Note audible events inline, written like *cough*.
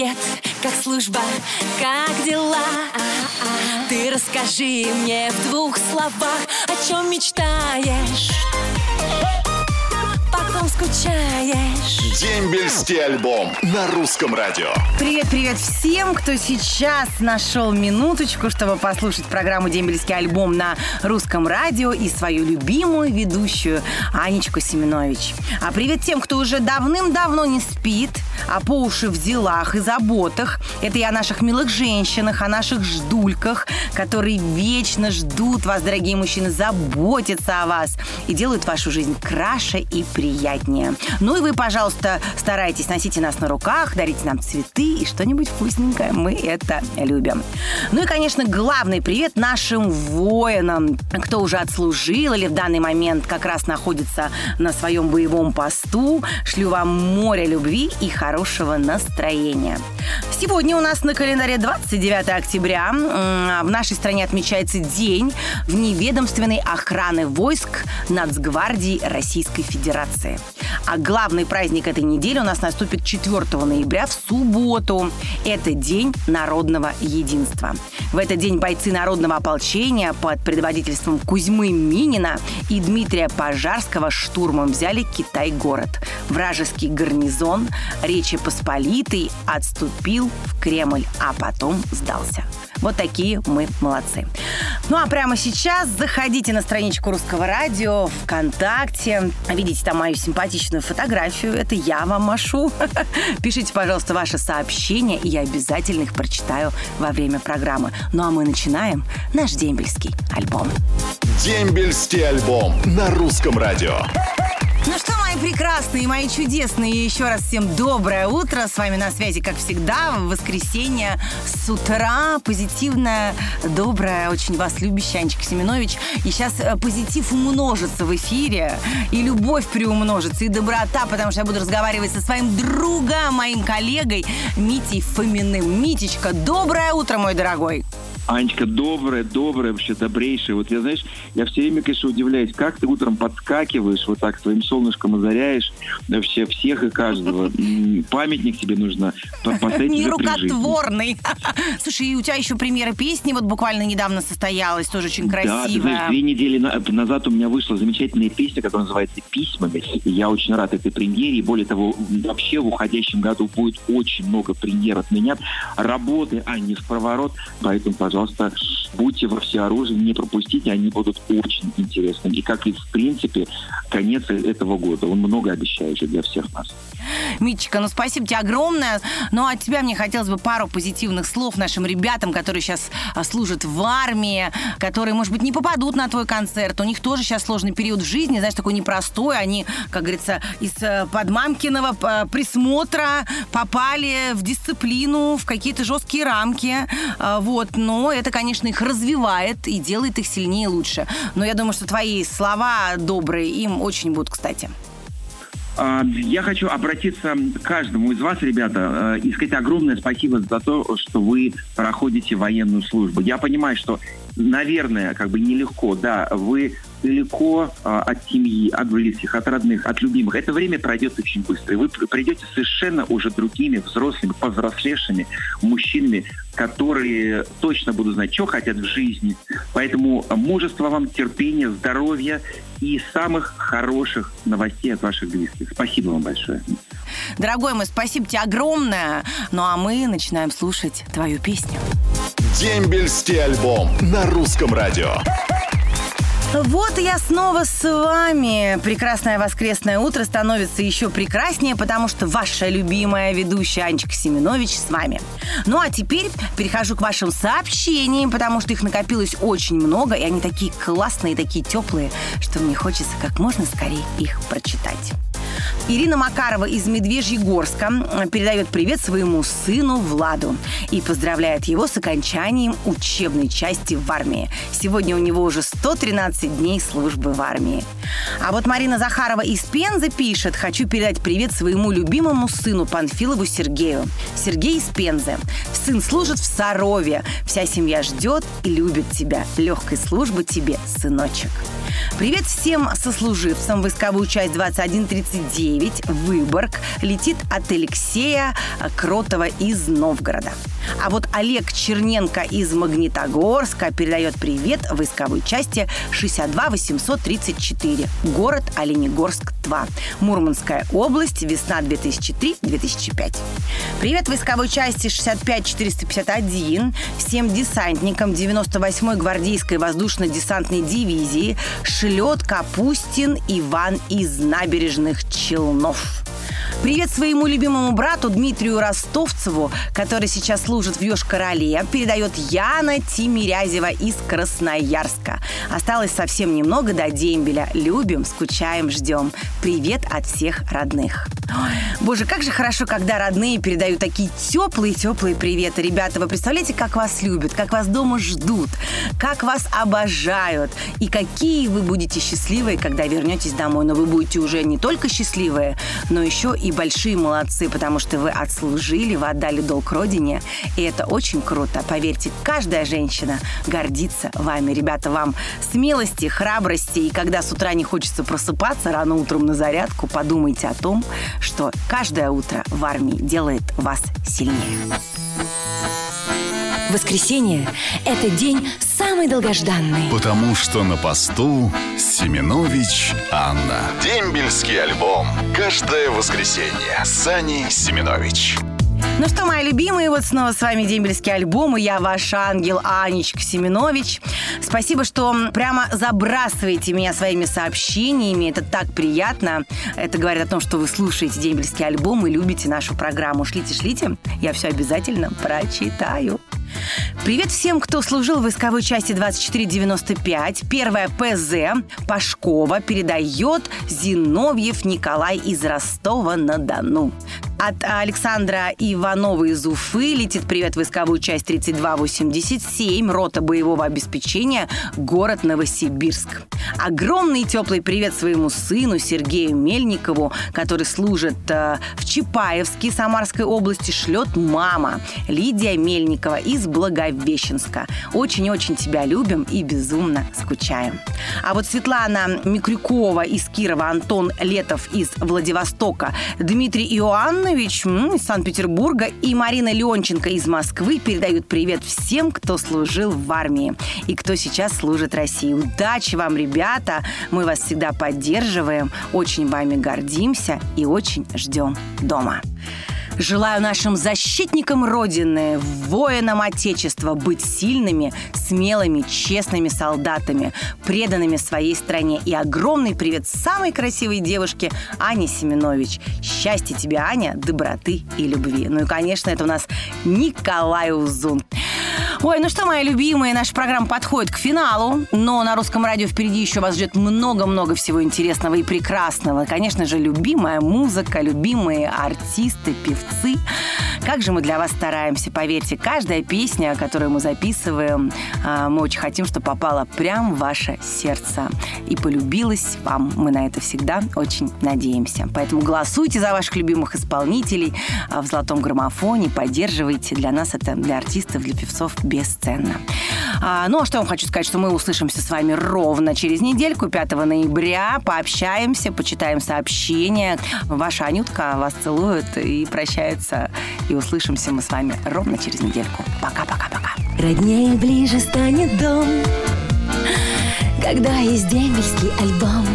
привет, как служба, как дела? Ты расскажи мне в двух словах, о чем мечтаешь? Потом скучаешь. Дембельский альбом на русском радио. Привет-привет всем, кто сейчас нашел минуточку, чтобы послушать программу «Дембельский альбом» на русском радио и свою любимую ведущую Анечку Семенович. А привет тем, кто уже давным-давно не спит, а по уши в делах и заботах. Это я о наших милых женщинах, о наших ждульках, которые вечно ждут вас, дорогие мужчины, заботятся о вас и делают вашу жизнь краше и приятнее. Ну и вы, пожалуйста, старайтесь, носите нас на руках, дарите нам цветы и что-нибудь вкусненькое. Мы это любим. Ну и, конечно, главный привет нашим воинам, кто уже отслужил или в данный момент как раз находится на своем боевом посту. Шлю вам море любви и хорошего настроения. Сегодня у нас на календаре 29 октября. В нашей стране отмечается День вневедомственной охраны войск Нацгвардии Российской Федерации. А главный праздник этой недели у нас наступит 4 ноября в субботу. Это День народного единства. В этот день бойцы народного ополчения под предводительством Кузьмы Минина и Дмитрия Пожарского штурмом взяли Китай-город. Вражеский гарнизон Речи Посполитой отступил в Кремль, а потом сдался. Вот такие мы молодцы. Ну а прямо сейчас заходите на страничку Русского радио ВКонтакте. Видите там мою симпатичную фотографию. Это я вам машу. *laughs* Пишите, пожалуйста, ваши сообщения, и я обязательно их прочитаю во время программы. Ну а мы начинаем наш дембельский альбом. Дембельский альбом на русском радио. Ну что, мои прекрасные, мои чудесные, еще раз всем доброе утро. С вами на связи, как всегда, в воскресенье с утра. Позитивная, добрая, очень вас любящая Анечка Семенович. И сейчас э, позитив умножится в эфире, и любовь приумножится, и доброта, потому что я буду разговаривать со своим другом, моим коллегой Митей Фоминым. Митечка, доброе утро, мой дорогой. Анечка, добрая, добрая, вообще добрейшая. Вот я, знаешь, я все время, конечно, удивляюсь, как ты утром подскакиваешь, вот так своим солнышком озаряешь вообще всех и каждого. *laughs* Памятник тебе нужно поставить Нерукотворный. *laughs* Слушай, и у тебя еще премьера песни вот буквально недавно состоялась, тоже очень красивая. Да, ты знаешь, две недели назад у меня вышла замечательная песня, которая называется «Письмами». И я очень рад этой премьере. И более того, вообще в уходящем году будет очень много премьер от меня. Работы, а не в проворот. Поэтому, пожалуйста, пожалуйста, будьте во всеоружии, не пропустите, они будут очень интересными. И как и, в принципе, конец этого года. Он много обещающий для всех нас. Митчика, ну спасибо тебе огромное. Ну, а от тебя мне хотелось бы пару позитивных слов нашим ребятам, которые сейчас а, служат в армии, которые, может быть, не попадут на твой концерт. У них тоже сейчас сложный период в жизни, знаешь, такой непростой. Они, как говорится, из-под э, мамкиного э, присмотра попали в дисциплину, в какие-то жесткие рамки. А, вот. Но это, конечно, их развивает и делает их сильнее и лучше. Но я думаю, что твои слова добрые им очень будут кстати. А, я хочу обратиться к каждому из вас, ребята, э, и сказать огромное спасибо за то, что вы проходите военную службу. Я понимаю, что, наверное, как бы нелегко, да, вы далеко а, от семьи, от близких, от родных, от любимых. Это время пройдет очень быстро. И вы придете совершенно уже другими, взрослыми, повзрослевшими мужчинами, которые точно будут знать, что хотят в жизни. Поэтому мужество вам, терпения, здоровья и самых хороших новостей от ваших близких. Спасибо вам большое. Дорогой мой, спасибо тебе огромное. Ну а мы начинаем слушать твою песню. Дембельский альбом на русском радио. Вот я снова с вами. Прекрасное воскресное утро становится еще прекраснее, потому что ваша любимая ведущая Анечка Семенович с вами. Ну а теперь перехожу к вашим сообщениям, потому что их накопилось очень много, и они такие классные, такие теплые, что мне хочется как можно скорее их прочитать. Ирина Макарова из Медвежьегорска передает привет своему сыну Владу и поздравляет его с окончанием учебной части в армии. Сегодня у него уже 113 дней службы в армии. А вот Марина Захарова из Пензы пишет «Хочу передать привет своему любимому сыну Панфилову Сергею. Сергей из Пензы. Сын служит в Сарове. Вся семья ждет и любит тебя. Легкой службы тебе, сыночек». Привет всем сослуживцам. Войсковую часть 2139 «Выборг» летит от Алексея Кротова из Новгорода. А вот Олег Черненко из Магнитогорска передает привет войсковой части 62 834, город Оленегорск 2, Мурманская область, весна 2003-2005. Привет войсковой части 65 451, всем десантникам 98-й гвардейской воздушно-десантной дивизии шлет Капустин Иван из набережных Челнов. Привет своему любимому брату Дмитрию Ростовцеву, который сейчас служит в Йошкар-Оле. Передает Яна Тимирязева из Красноярска. Осталось совсем немного до дембеля. Любим, скучаем, ждем. Привет от всех родных. Ой, боже, как же хорошо, когда родные передают такие теплые-теплые приветы. Ребята, вы представляете, как вас любят, как вас дома ждут, как вас обожают и какие вы будете счастливые, когда вернетесь домой. Но вы будете уже не только счастливые, но еще и большие молодцы, потому что вы отслужили, вы отдали долг родине, и это очень круто. Поверьте, каждая женщина гордится вами. Ребята, вам смелости, храбрости, и когда с утра не хочется просыпаться рано утром на зарядку, подумайте о том, что каждое утро в армии делает вас сильнее. Воскресенье – это день самый долгожданный. Потому что на посту Семенович Анна. Дембельский альбом. Каждое воскресенье. Сани Семенович. Ну что, мои любимые, вот снова с вами дембельский альбом, и я ваш ангел Анечка Семенович. Спасибо, что прямо забрасываете меня своими сообщениями, это так приятно. Это говорит о том, что вы слушаете дембельский альбом и любите нашу программу. Шлите, шлите, я все обязательно прочитаю. Привет всем, кто служил в войсковой части 2495. Первая ПЗ Пашкова передает Зиновьев Николай из Ростова-на-Дону. От Александра Иванова из Уфы летит привет войсковую часть 3287, рота боевого обеспечения, город Новосибирск. Огромный теплый привет своему сыну Сергею Мельникову, который служит э, в Чапаевске Самарской области, шлет мама Лидия Мельникова из Благовещенска. Очень-очень тебя любим и безумно скучаем. А вот Светлана Микрюкова из Кирова, Антон Летов из Владивостока, Дмитрий Иоаннович из Санкт-Петербурга и Марина Леонченко из Москвы передают привет всем, кто служил в армии и кто сейчас служит России. Удачи вам, ребята! Мы вас всегда поддерживаем, очень вами гордимся и очень ждем дома. Желаю нашим защитникам Родины, воинам Отечества быть сильными, смелыми, честными солдатами, преданными своей стране. И огромный привет самой красивой девушке Ане Семенович. Счастья тебе, Аня, доброты и любви. Ну и, конечно, это у нас Николай Узун. Ой, ну что, мои любимые, наша программа подходит к финалу, но на русском радио впереди еще вас ждет много-много всего интересного и прекрасного. Конечно же, любимая музыка, любимые артисты, певцы. Как же мы для вас стараемся, поверьте, каждая песня, которую мы записываем, а, мы очень хотим, чтобы попала прямо в ваше сердце и полюбилась вам. Мы на это всегда очень надеемся. Поэтому голосуйте за ваших любимых исполнителей а, в «Золотом граммофоне», поддерживайте. Для нас это, для артистов, для певцов бесценно. А, ну, а что я вам хочу сказать, что мы услышимся с вами ровно через недельку, 5 ноября. Пообщаемся, почитаем сообщения. Ваша Анютка вас целует и прощается. И услышимся мы с вами ровно через недельку. Пока-пока-пока. Роднее ближе станет дом, когда есть дембельский альбом.